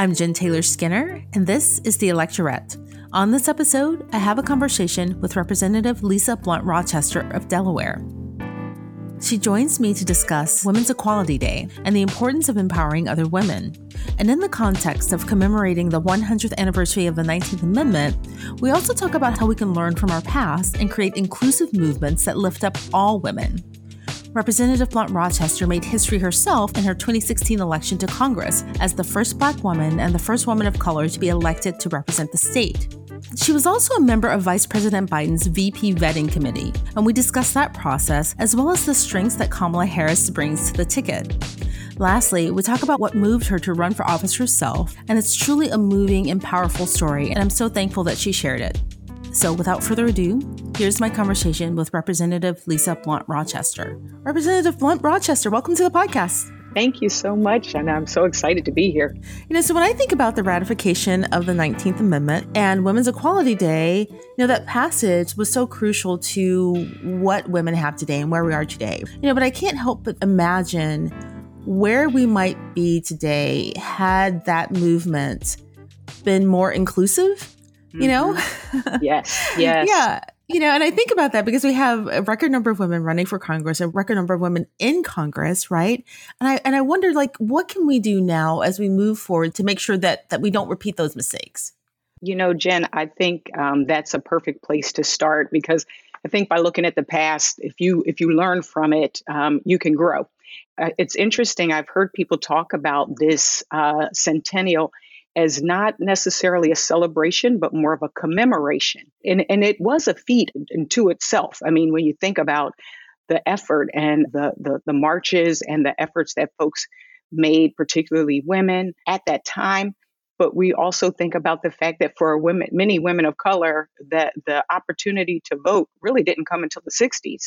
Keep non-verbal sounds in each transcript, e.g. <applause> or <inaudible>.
I'm Jen Taylor Skinner, and this is The Electorette. On this episode, I have a conversation with Representative Lisa Blunt Rochester of Delaware. She joins me to discuss Women's Equality Day and the importance of empowering other women. And in the context of commemorating the 100th anniversary of the 19th Amendment, we also talk about how we can learn from our past and create inclusive movements that lift up all women. Representative Blunt Rochester made history herself in her 2016 election to Congress as the first black woman and the first woman of color to be elected to represent the state. She was also a member of Vice President Biden's VP vetting committee, and we discussed that process as well as the strengths that Kamala Harris brings to the ticket. Lastly, we talk about what moved her to run for office herself, and it's truly a moving and powerful story, and I'm so thankful that she shared it. So, without further ado, here's my conversation with Representative Lisa Blunt Rochester. Representative Blunt Rochester, welcome to the podcast. Thank you so much, and I'm so excited to be here. You know, so when I think about the ratification of the 19th Amendment and Women's Equality Day, you know, that passage was so crucial to what women have today and where we are today. You know, but I can't help but imagine where we might be today had that movement been more inclusive you know? Mm-hmm. yes, <laughs> yes. yeah. You know, and I think about that because we have a record number of women running for Congress, a record number of women in Congress, right? And I and I wonder like what can we do now as we move forward to make sure that that we don't repeat those mistakes? You know, Jen, I think um, that's a perfect place to start because I think by looking at the past, if you if you learn from it, um, you can grow. Uh, it's interesting. I've heard people talk about this uh, centennial as not necessarily a celebration, but more of a commemoration. And, and it was a feat into itself. I mean, when you think about the effort and the, the, the marches and the efforts that folks made, particularly women at that time, but we also think about the fact that for women many women of color that the opportunity to vote really didn't come until the 60s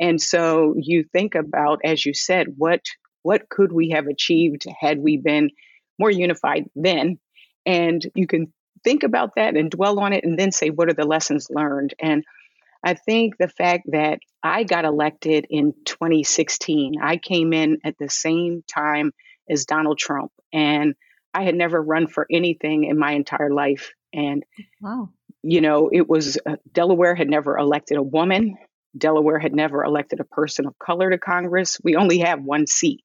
and so you think about as you said what what could we have achieved had we been more unified then and you can think about that and dwell on it and then say, what are the lessons learned? And I think the fact that I got elected in 2016, I came in at the same time as Donald Trump, and I had never run for anything in my entire life. And, wow. you know, it was uh, Delaware had never elected a woman, Delaware had never elected a person of color to Congress. We only have one seat.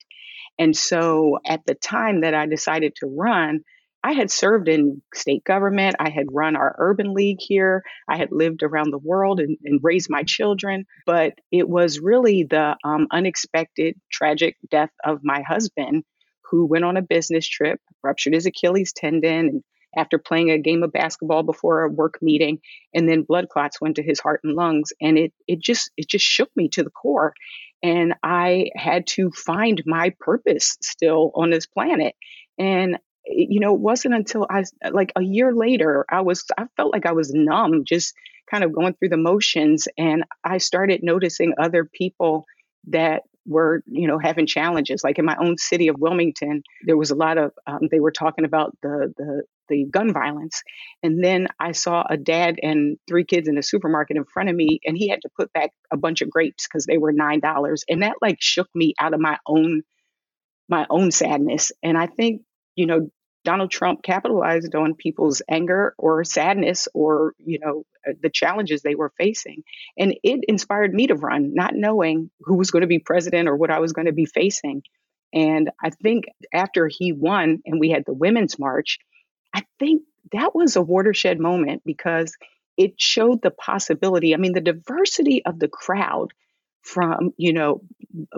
And so at the time that I decided to run, I had served in state government. I had run our urban league here. I had lived around the world and, and raised my children. But it was really the um, unexpected, tragic death of my husband, who went on a business trip, ruptured his Achilles tendon, and after playing a game of basketball before a work meeting, and then blood clots went to his heart and lungs, and it it just it just shook me to the core, and I had to find my purpose still on this planet. And you know, it wasn't until I, like a year later, I was, I felt like I was numb, just kind of going through the motions. And I started noticing other people that were, you know, having challenges. Like in my own city of Wilmington, there was a lot of, um, they were talking about the, the, the gun violence. And then I saw a dad and three kids in a supermarket in front of me, and he had to put back a bunch of grapes because they were $9. And that like shook me out of my own my own sadness. And I think you know, Donald Trump capitalized on people's anger or sadness or, you know, uh, the challenges they were facing. And it inspired me to run, not knowing who was going to be president or what I was going to be facing. And I think after he won and we had the Women's March, I think that was a watershed moment because it showed the possibility. I mean, the diversity of the crowd from you know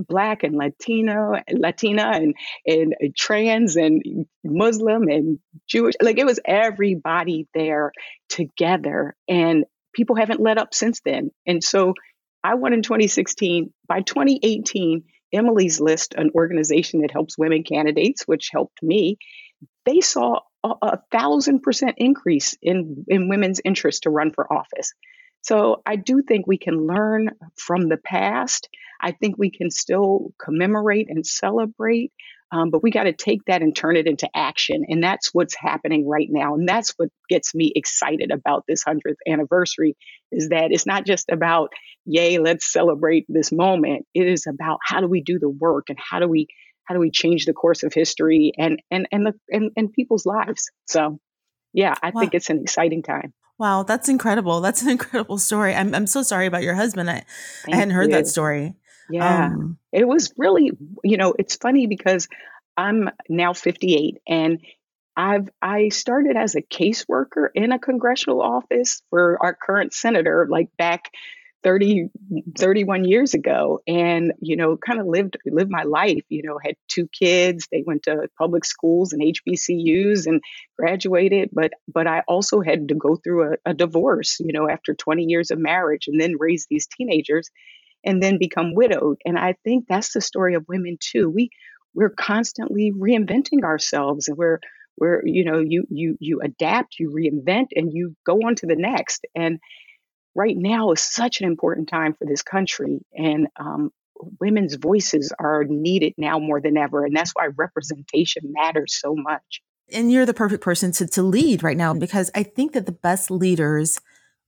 black and latino latina and and trans and muslim and jewish like it was everybody there together and people haven't let up since then. And so i won in 2016 by 2018 emily's list an organization that helps women candidates which helped me they saw a, a thousand percent increase in in women's interest to run for office so I do think we can learn from the past. I think we can still commemorate and celebrate, um, but we got to take that and turn it into action. And that's what's happening right now. And that's what gets me excited about this 100th anniversary is that it's not just about, yay, let's celebrate this moment. It is about how do we do the work and how do we how do we change the course of history and and and the and, and people's lives so yeah i wow. think it's an exciting time wow that's incredible. That's an <laughs> incredible story. I'm, I'm so sorry about your husband. I, I hadn't heard you. that story. Yeah. Um, it was really you know it's funny because i'm now 58 and I've I started as a caseworker in a congressional office for our current senator like back 30 31 years ago and you know kind of lived lived my life you know had two kids they went to public schools and HBCUs and graduated but but I also had to go through a, a divorce you know after 20 years of marriage and then raise these teenagers and then become widowed. And I think that's the story of women too. We we're constantly reinventing ourselves and we're we're you know you you you adapt you reinvent and you go on to the next. And right now is such an important time for this country, and um, women's voices are needed now more than ever. And that's why representation matters so much. And you're the perfect person to, to lead right now because I think that the best leaders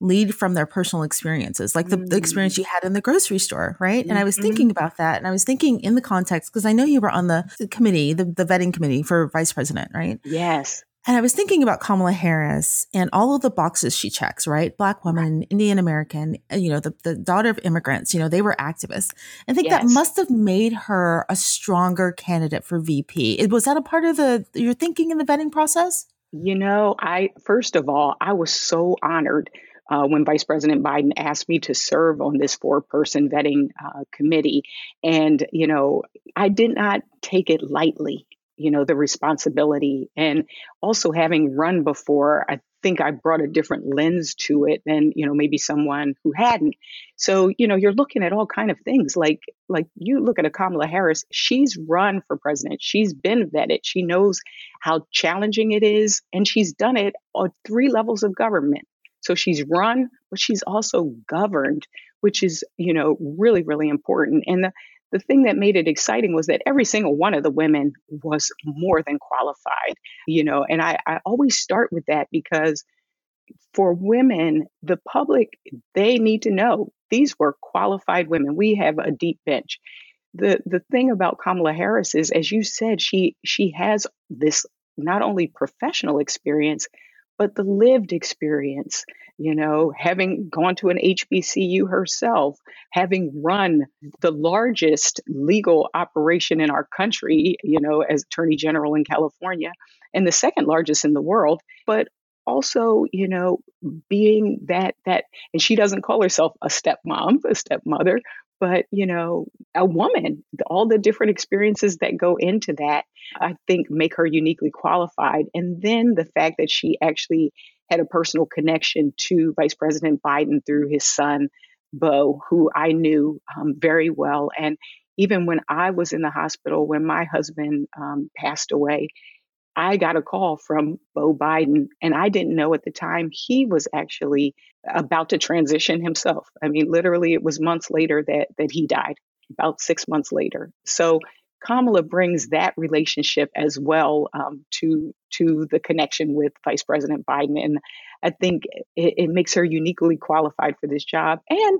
lead from their personal experiences, like the, mm. the experience you had in the grocery store, right? Mm-hmm. And I was thinking mm-hmm. about that and I was thinking in the context, because I know you were on the committee, the, the vetting committee for vice president, right? Yes. And I was thinking about Kamala Harris and all of the boxes she checks, right? Black woman, Indian American, uh, you know, the, the daughter of immigrants, you know, they were activists. I think yes. that must have made her a stronger candidate for VP. Was that a part of the your thinking in the vetting process? You know, I first of all, I was so honored uh, when Vice President Biden asked me to serve on this four person vetting uh, committee. And, you know, I did not take it lightly you know the responsibility and also having run before i think i brought a different lens to it than you know maybe someone who hadn't. So you know you're looking at all kind of things like like you look at a kamala harris she's run for president. She's been vetted. She knows how challenging it is and she's done it on three levels of government. So she's run but she's also governed which is you know really really important. And the the thing that made it exciting was that every single one of the women was more than qualified, you know, and I, I always start with that because for women, the public, they need to know these were qualified women. We have a deep bench. The the thing about Kamala Harris is, as you said, she she has this not only professional experience, but the lived experience, you know, having gone to an HBCU herself, having run the largest legal operation in our country, you know, as Attorney General in California, and the second largest in the world, but also, you know, being that that and she doesn't call herself a stepmom, a stepmother, but you know a woman all the different experiences that go into that i think make her uniquely qualified and then the fact that she actually had a personal connection to vice president biden through his son Beau who i knew um, very well and even when i was in the hospital when my husband um, passed away I got a call from Beau Biden, and I didn't know at the time he was actually about to transition himself. I mean, literally, it was months later that that he died, about six months later. So Kamala brings that relationship as well um, to to the connection with Vice President Biden, and I think it, it makes her uniquely qualified for this job. And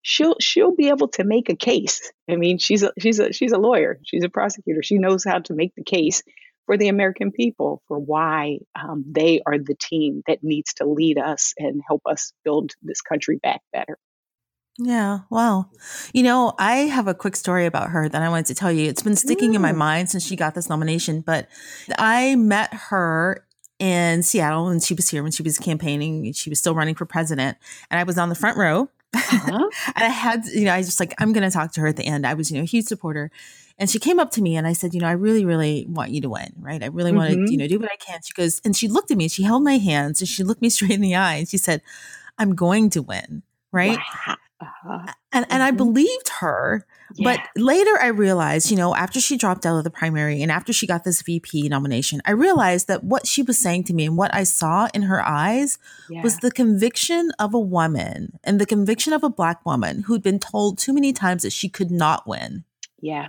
she'll she'll be able to make a case. I mean, she's a she's a she's a lawyer. She's a prosecutor. She knows how to make the case for the American people for why um, they are the team that needs to lead us and help us build this country back better. Yeah, wow. You know, I have a quick story about her that I wanted to tell you. It's been sticking mm. in my mind since she got this nomination, but I met her in Seattle when she was here when she was campaigning. She was still running for president, and I was on the front row. Uh-huh. <laughs> and I had, you know, I was just like, I'm going to talk to her at the end. I was, you know, a huge supporter. And she came up to me and I said, you know, I really, really want you to win, right? I really mm-hmm. want to, you mm-hmm. know, do what I can. She goes, and she looked at me and she held my hands and she looked me <laughs> straight in the eye and she said, I'm going to win, right? Wow. Uh-huh. And and I mm-hmm. believed her. Yeah. But later I realized, you know, after she dropped out of the primary and after she got this VP nomination, I realized that what she was saying to me and what I saw in her eyes yeah. was the conviction of a woman and the conviction of a black woman who'd been told too many times that she could not win. Yeah.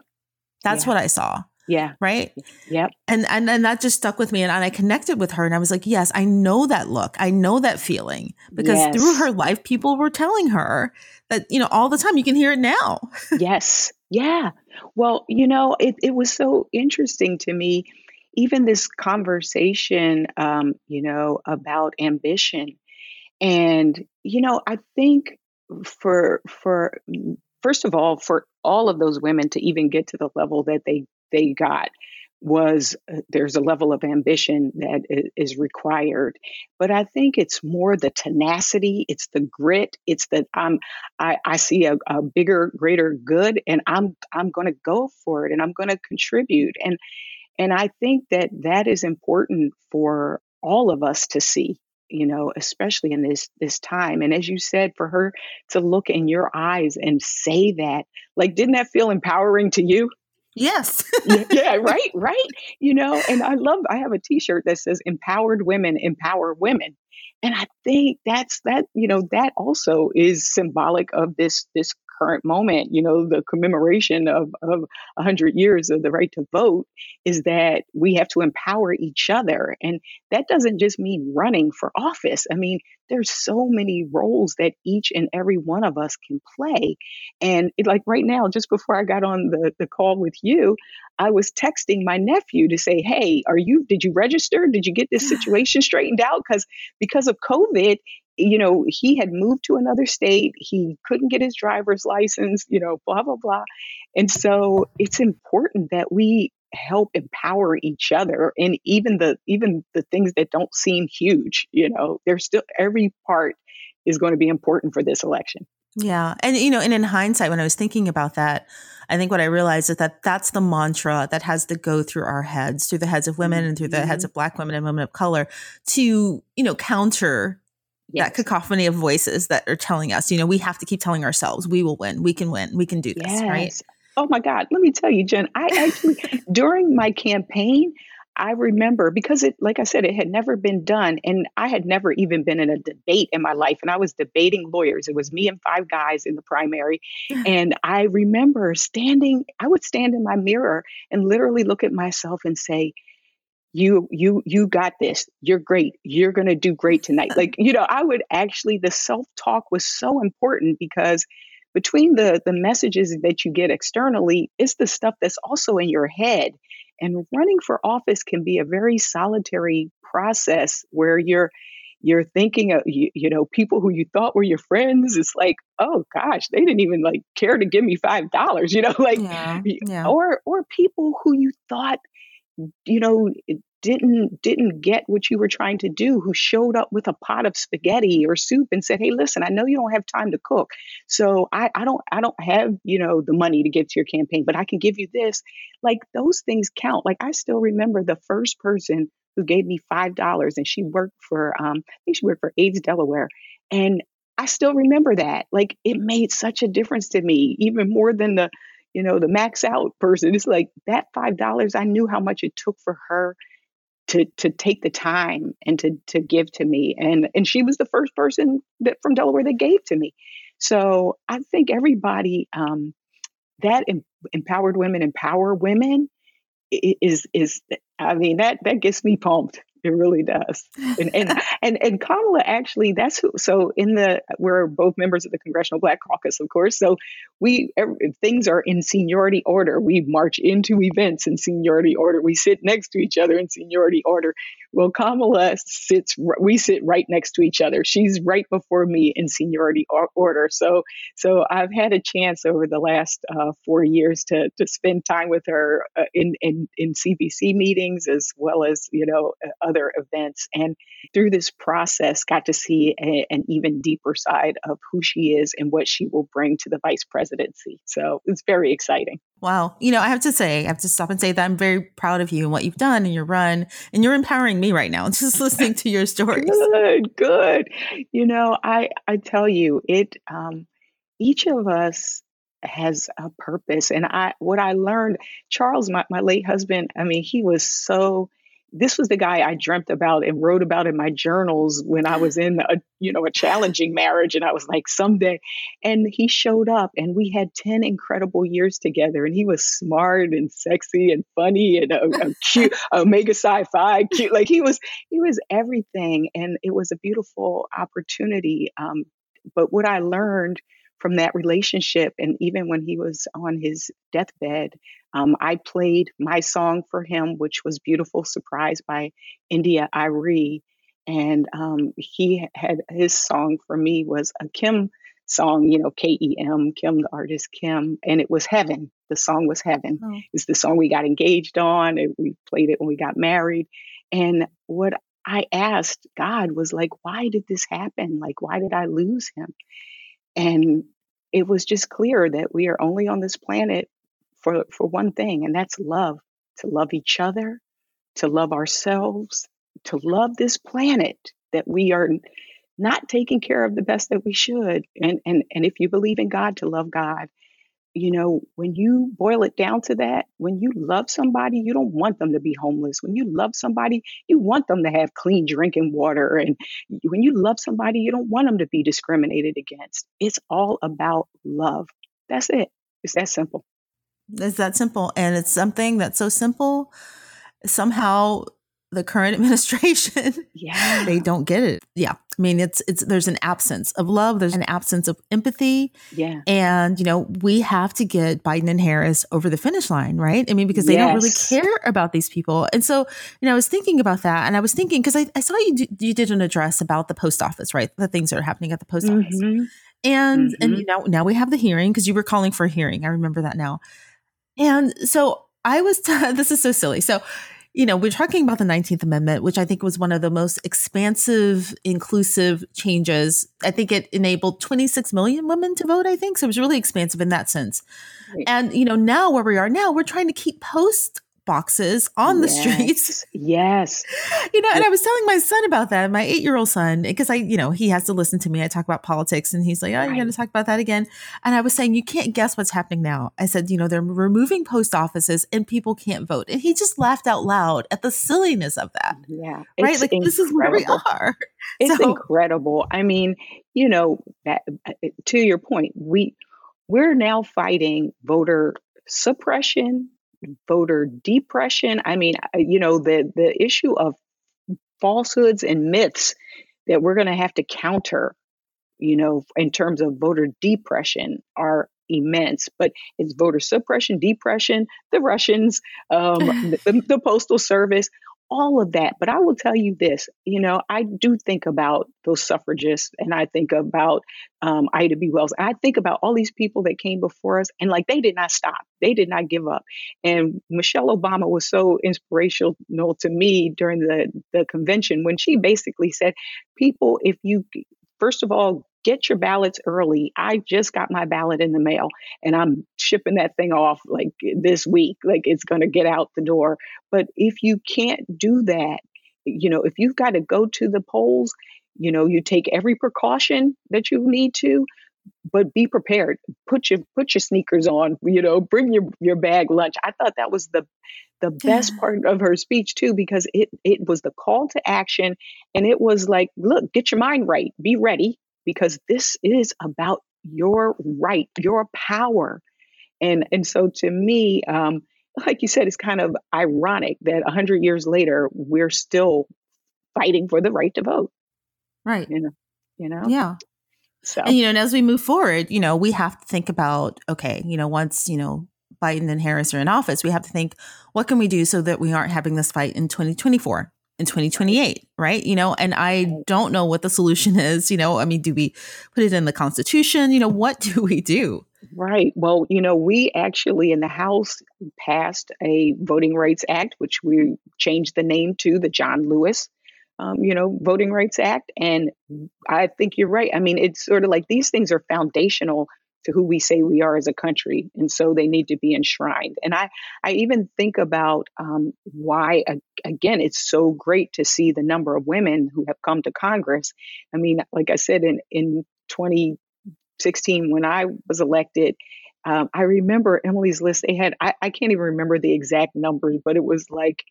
That's yeah. what I saw. Yeah. Right. Yep. And and and that just stuck with me, and, and I connected with her, and I was like, yes, I know that look, I know that feeling because yes. through her life, people were telling her that you know all the time. You can hear it now. <laughs> yes. Yeah. Well, you know, it, it was so interesting to me, even this conversation, um, you know, about ambition. And, you know, I think for, for, first of all, for all of those women to even get to the level that they, they got, was uh, there's a level of ambition that is required. But i think it's more the tenacity it's the grit it's the um, I, I see a, a bigger greater good and i'm i'm going to go for it and i'm going to contribute. And and i think that that is important for all of us to see you know especially in this this time and as you said for her to look in your eyes and say that like didn't that feel empowering to you Yes. <laughs> yeah, right, right. You know, and I love I have a t-shirt that says empowered women empower women. And I think that's that, you know, that also is symbolic of this this current moment, you know, the commemoration of, of 100 years of the right to vote is that we have to empower each other. And that doesn't just mean running for office. I mean, there's so many roles that each and every one of us can play. And it, like right now, just before I got on the, the call with you, I was texting my nephew to say, Hey, are you, did you register? Did you get this <sighs> situation straightened out? Because because of COVID, you know, he had moved to another state. He couldn't get his driver's license, you know, blah, blah, blah. And so it's important that we help empower each other and even the even the things that don't seem huge you know there's still every part is going to be important for this election yeah and you know and in hindsight when i was thinking about that i think what i realized is that that's the mantra that has to go through our heads through the heads of women and through the heads mm-hmm. of black women and women of color to you know counter yes. that cacophony of voices that are telling us, you know, we have to keep telling ourselves, we will win, we can win, we can do this, yes. right? Oh my God, let me tell you, Jen, I actually, <laughs> during my campaign, I remember because it, like I said, it had never been done. And I had never even been in a debate in my life. And I was debating lawyers. It was me and five guys in the primary. <laughs> and I remember standing, I would stand in my mirror and literally look at myself and say, you you you got this. You're great. You're going to do great tonight. <laughs> Like you know i would actually the self talk was so important because between the the messages that you get externally it's the stuff that's also in your head. And running for office can be a very solitary process where you're you're thinking of you, you know people who you thought were your friends. It's like oh gosh they didn't even like care to give me five dollars <laughs> you know like yeah, yeah. or or people who you thought you know didn't didn't get what you were trying to do who showed up with a pot of spaghetti or soup and said hey listen i know you don't have time to cook so i, I don't i don't have you know the money to give to your campaign but i can give you this. Like those things count. Like i still remember the first person who gave me five dollars and she worked for um, i think she worked for aids delaware and i still remember that. Like it made such a difference to me even more than the you know the max out person. It's like that five dollars i knew how much it took for her to to take the time and to to give to me. And and she was the first person that from delaware that gave to me. So i think everybody um, that em- empowered women empower women is is i mean that that gets me pumped it really does. And and <laughs> and, and Kamala actually that's who, so in the we're both members of the Congressional Black Caucus, of course. So we every, things are in seniority order. We march into events in seniority order. We sit next to each other in seniority order. Well, Kamala sits we sit right next to each other. She's right before me in seniority order. So so I've had a chance over the last uh, four years to to spend time with her uh, in in in CBC meetings as well as you know other other events. And through this process, got to see a, an even deeper side of who she is and what she will bring to the vice presidency. So it's very exciting. Wow. You know, I have to say, I have to stop and say that I'm very proud of you and what you've done and your run. And you're empowering me right now, <laughs> just listening to your stories. good, good. You know, I, I tell you, it, um, each of us has a purpose. And I, what I learned, Charles, my, my late husband, I mean, he was so this was the guy I dreamt about and wrote about in my journals when I was in a you know a challenging marriage. And I was like someday. And he showed up and we had 10 incredible years together. And he was smart and sexy and funny and a, a <laughs> cute Omega Psi Phi cute like he was he was everything. And it was a beautiful opportunity. Um, but what I learned from that relationship. And even when he was on his deathbed, um, I played my song for him, which was Beautiful Surprise by India.Arie. And um, he had his song for me was a Kem song, you know, K E M, Kem, the artist Kem. and it was Heaven. The song was Heaven. Oh. It's the song we got engaged on. And we played it when we got married. And what I asked God was like, why did this happen? Like, why did I lose him? And it was just clear that we are only on this planet for, for one thing, and that's love to love each other, to love ourselves, to love this planet that we are not taking care of the best that we should. And, and, and if you believe in God, to love God. You know, when you boil it down to that, when you love somebody, you don't want them to be homeless. When you love somebody, you want them to have clean drinking water. And when you love somebody, you don't want them to be discriminated against. It's all about love. That's it. It's that simple. It's that simple. And it's something that's so simple. Somehow the current <laughs> administration yeah. they don't get it. Yeah. I mean it's it's there's an absence of love there's an absence of empathy. Yeah. And you know we have to get biden and harris over the finish line right? I mean because they yes. don't really care about these people. And so you know i was thinking about that and i was thinking because I, I saw you you did an address about the post office right? The things that are happening at the post mm-hmm. office and mm-hmm. and you know now we have the hearing because you were calling for a hearing. I remember that now. And so i was t- <laughs> this is so silly. So you know, we're talking about the 19th Amendment, which I think was one of the most expansive, inclusive changes. I think it enabled 26 million women to vote, I think. So it was really expansive in that sense. Right. And, you know, now where we are now, we're trying to keep post boxes on the yes. streets. <laughs> Yes. You know, and I was telling my son about that, my eight year old son, because I, you know, he has to listen to me. I talk about politics and he's like, oh, right. you're going to talk about that again. And I was saying, you can't guess what's happening now. I said, you know, they're removing post offices and people can't vote. And he just laughed out loud at the silliness of that. Yeah. Right. Like, incredible. this is where we are. <laughs> It's so, incredible. I mean, you know, that, uh, to your point, we, we're now fighting voter suppression voter depression. I mean, you know, the the issue of falsehoods and myths that we're going to have to counter, you know, in terms of voter depression are immense. But it's voter suppression, depression, the Russians, um, <laughs> the, the, Postal Service, all of that. But I will tell you this you know, I do think about those suffragists and I think about um, Ida B. Wells. I think about all these people that came before us and like they did not stop, they did not give up. And Michelle Obama was so inspirational to me during the, the convention when she basically said, People, if you first of all get your ballots early. I just got my ballot in the mail and I'm shipping that thing off like this week. Like it's going to get out the door. But if you can't do that, you know, if you've got to go to the polls, you know, you take every precaution that you need to, but be prepared. Put your put your sneakers on, you know, bring your your bag lunch. I thought that was the the best part of her speech too because it it was the call to action and it was like, look, get your mind right. Be ready because this is about your right, your power. And, and so to me, um, like you said, it's kind of ironic that 100 years later, we're still fighting for the right to vote. Right. You know, you know? Yeah. So. And, you know, and as we move forward, you know, we have to think about, okay, you know, once, you know, Biden and Harris are in office, we have to think, what can we do so that we aren't having this fight in 2024? in 2028, right? You know, and I don't know what the solution <laughs> is. You know, I mean, do we put it in the Constitution? You know, what do we do? Right. Well, you know, we actually in the House passed a Voting Rights Act, which we changed the name to the John Lewis, um, you know, Voting Rights Act. And I think you're right. I mean, it's sort of like these things are foundational to who we say we are as a country. And so they need to be enshrined. And I, I even think about um, why, again, it's so great to see the number of women who have come to Congress. I mean, like I said, in, in 2016, when I was elected, um, I remember Emily's list. They had, I, I, can't even remember the exact numbers, but it was like,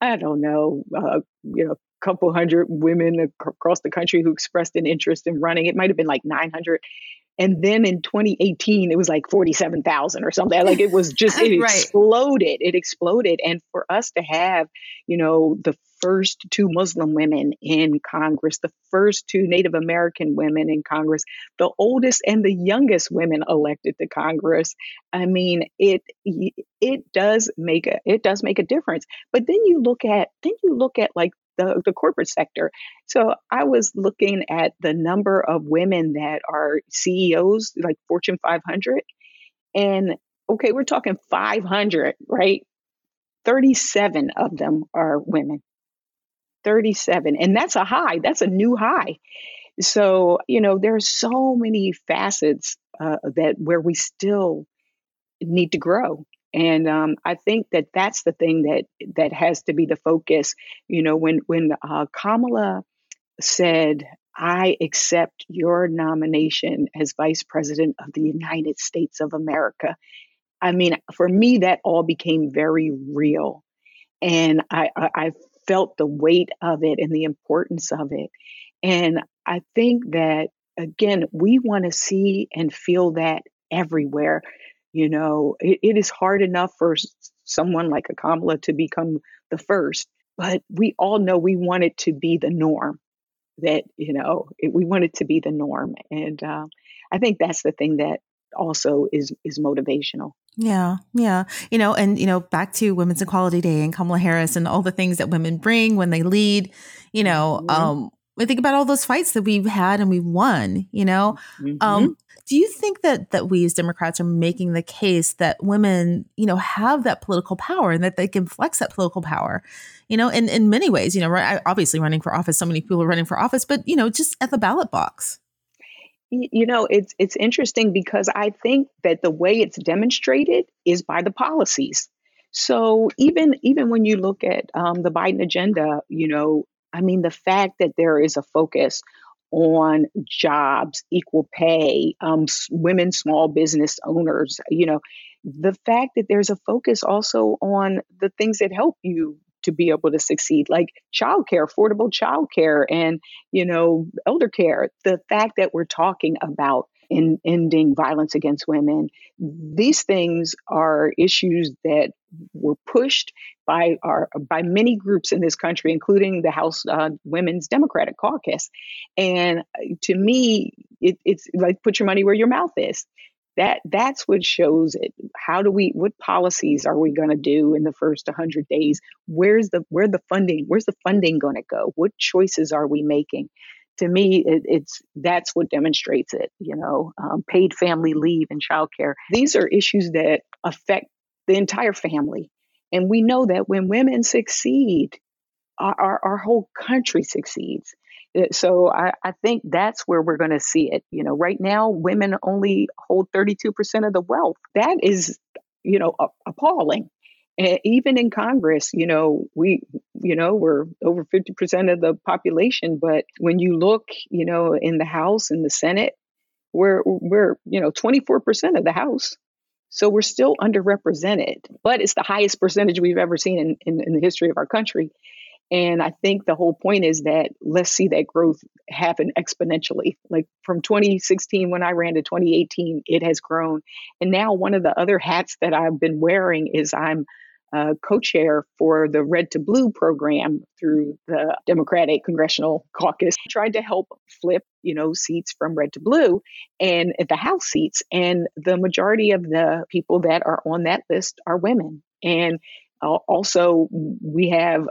I don't know, uh, you know, a couple hundred women across the country who expressed an interest in running. It might have been like 900. And then in 2018, it was like 47,000 or something. Like it was just, it <laughs> right. exploded. It exploded. And for us to have, you know, the first two Muslim women in Congress, the first two Native American women in Congress, the oldest and the youngest women elected to Congress. I mean, it it does make a it does make a difference. But then you look at then you look at like the, the corporate sector. So I was looking at the number of women that are CEOs, like Fortune 500. And okay, we're talking 500, right? 37 of them are women. 37. And that's a high, that's a new high. So, you know, there are so many facets uh, that where we still need to grow. And um, I think that that's the thing that that has to be the focus. You know, when when uh, Kamala said, "I accept your nomination as Vice President of the United States of America," I mean, for me, that all became very real, and I, I, I felt the weight of it and the importance of it. And I think that again, we want to see and feel that everywhere you know, it, it is hard enough for someone like a Kamala to become the first, but we all know we want it to be the norm. That you know, it, we want it to be the norm, and uh, I think that's the thing that also is is motivational. Yeah, yeah. You know, and you know, back to Women's Equality Day and Kamala Harris and all the things that women bring when they lead, you know, mm-hmm. um, I think about all those fights that we've had and we've won, you know. Mm-hmm. Um, do you think that that we as Democrats are making the case that women, you know, have that political power and that they can flex that political power, you know, in in many ways, you know, obviously running for office, so many people are running for office, but you know, just at the ballot box. You know, it's it's interesting because I think that the way it's demonstrated is by the policies. So even even when you look at um, the Biden agenda, you know, I mean, the fact that there is a focus on jobs, equal pay, um, women small business owners. You know, the fact that there's a focus also on the things that help you to be able to succeed, like childcare, affordable childcare, and you know, elder care. The fact that we're talking about in ending violence against women. These things are issues that were pushed by our by many groups in this country, including the House uh, Women's Democratic Caucus. And uh, to me, it, it's like put your money where your mouth is. That that's what shows it. How do we? What policies are we going to do in the first 100 days? Where's the where the funding? Where's the funding going to go? What choices are we making? To me, it, it's that's what demonstrates it. You know, um, paid family leave and childcare. These are issues that affect the entire family, and we know that when women succeed, our, our, our whole country succeeds. Uh, so I, I think that's where we're going to see it. You know, right now, women only hold 32% of the wealth. That is, you know, appalling. And even in Congress, you know, we, you know, we're over 50% of the population. But when you look, you know, in the House and the Senate, we're, we're, you know, 24% of the House. So we're still underrepresented, but it's the highest percentage we've ever seen in, in, in the history of our country. And I think the whole point is that let's see that growth happen exponentially. Like from 2016, when I ran to 2018, it has grown. And now, one of the other hats that I've been wearing is I'm uh, co-chair for the Red to Blue program through the Democratic Congressional Caucus, tried to help flip, you know, seats from red to blue and the House seats. And the majority of the people that are on that list are women. And uh, also, we have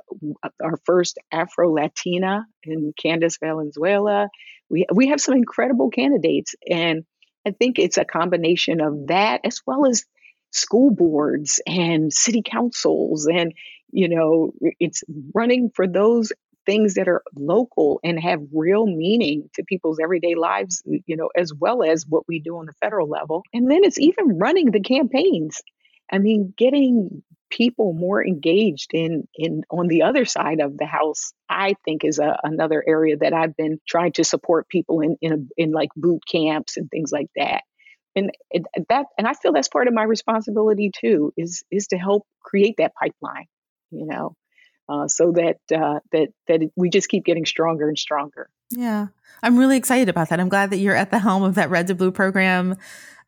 our first Afro Latina in Candace Valenzuela. We we have some incredible candidates, and I think it's a combination of that as well as school boards and city councils and you know it's running for those things that are local and have real meaning to people's everyday lives you know as well as what we do on the federal level. And then it's even running the campaigns. I mean getting people more engaged in in on the other side of the house i think is a, another area that i've been trying to support people in in, a, in like boot camps and things like that and that and i feel that's part of my responsibility too is is to help create that pipeline you know uh, so that uh, that that we just keep getting stronger and stronger. Yeah, I'm really excited about that. I'm glad that you're at the helm of that Red to Blue program.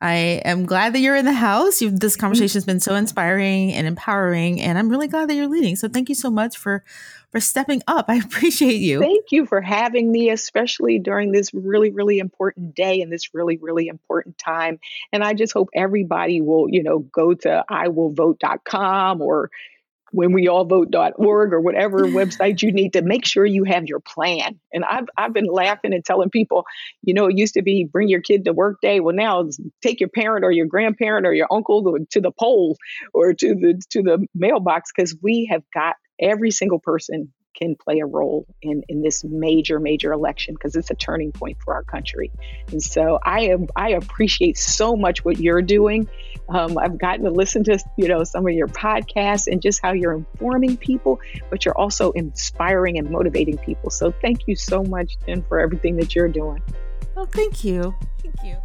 I am glad that you're in the house. You've, this mm-hmm. conversation has been so inspiring and empowering, and I'm really glad that you're leading. So thank you so much for for stepping up. <laughs> I appreciate you. Thank you for having me, especially during this really, really important day and this really, really important time. And I just hope everybody will, you know, go to iwillvote.com or when we all vote.org or whatever website you need to make sure you have your plan. And I've, I've been laughing and telling people, you know, it used to be bring your kid to work day. Well, now take your parent or your grandparent or your uncle to, to the poll or to the to the mailbox because we have got every single person can play a role in, in this major, major election because it's a turning point for our country. And so I am I appreciate so much what you're doing. Um, I've gotten to listen to you know some of your podcasts and just how you're informing people, but you're also inspiring and motivating people. So thank you so much, Jen, for everything that you're doing. Oh, thank you. Thank you.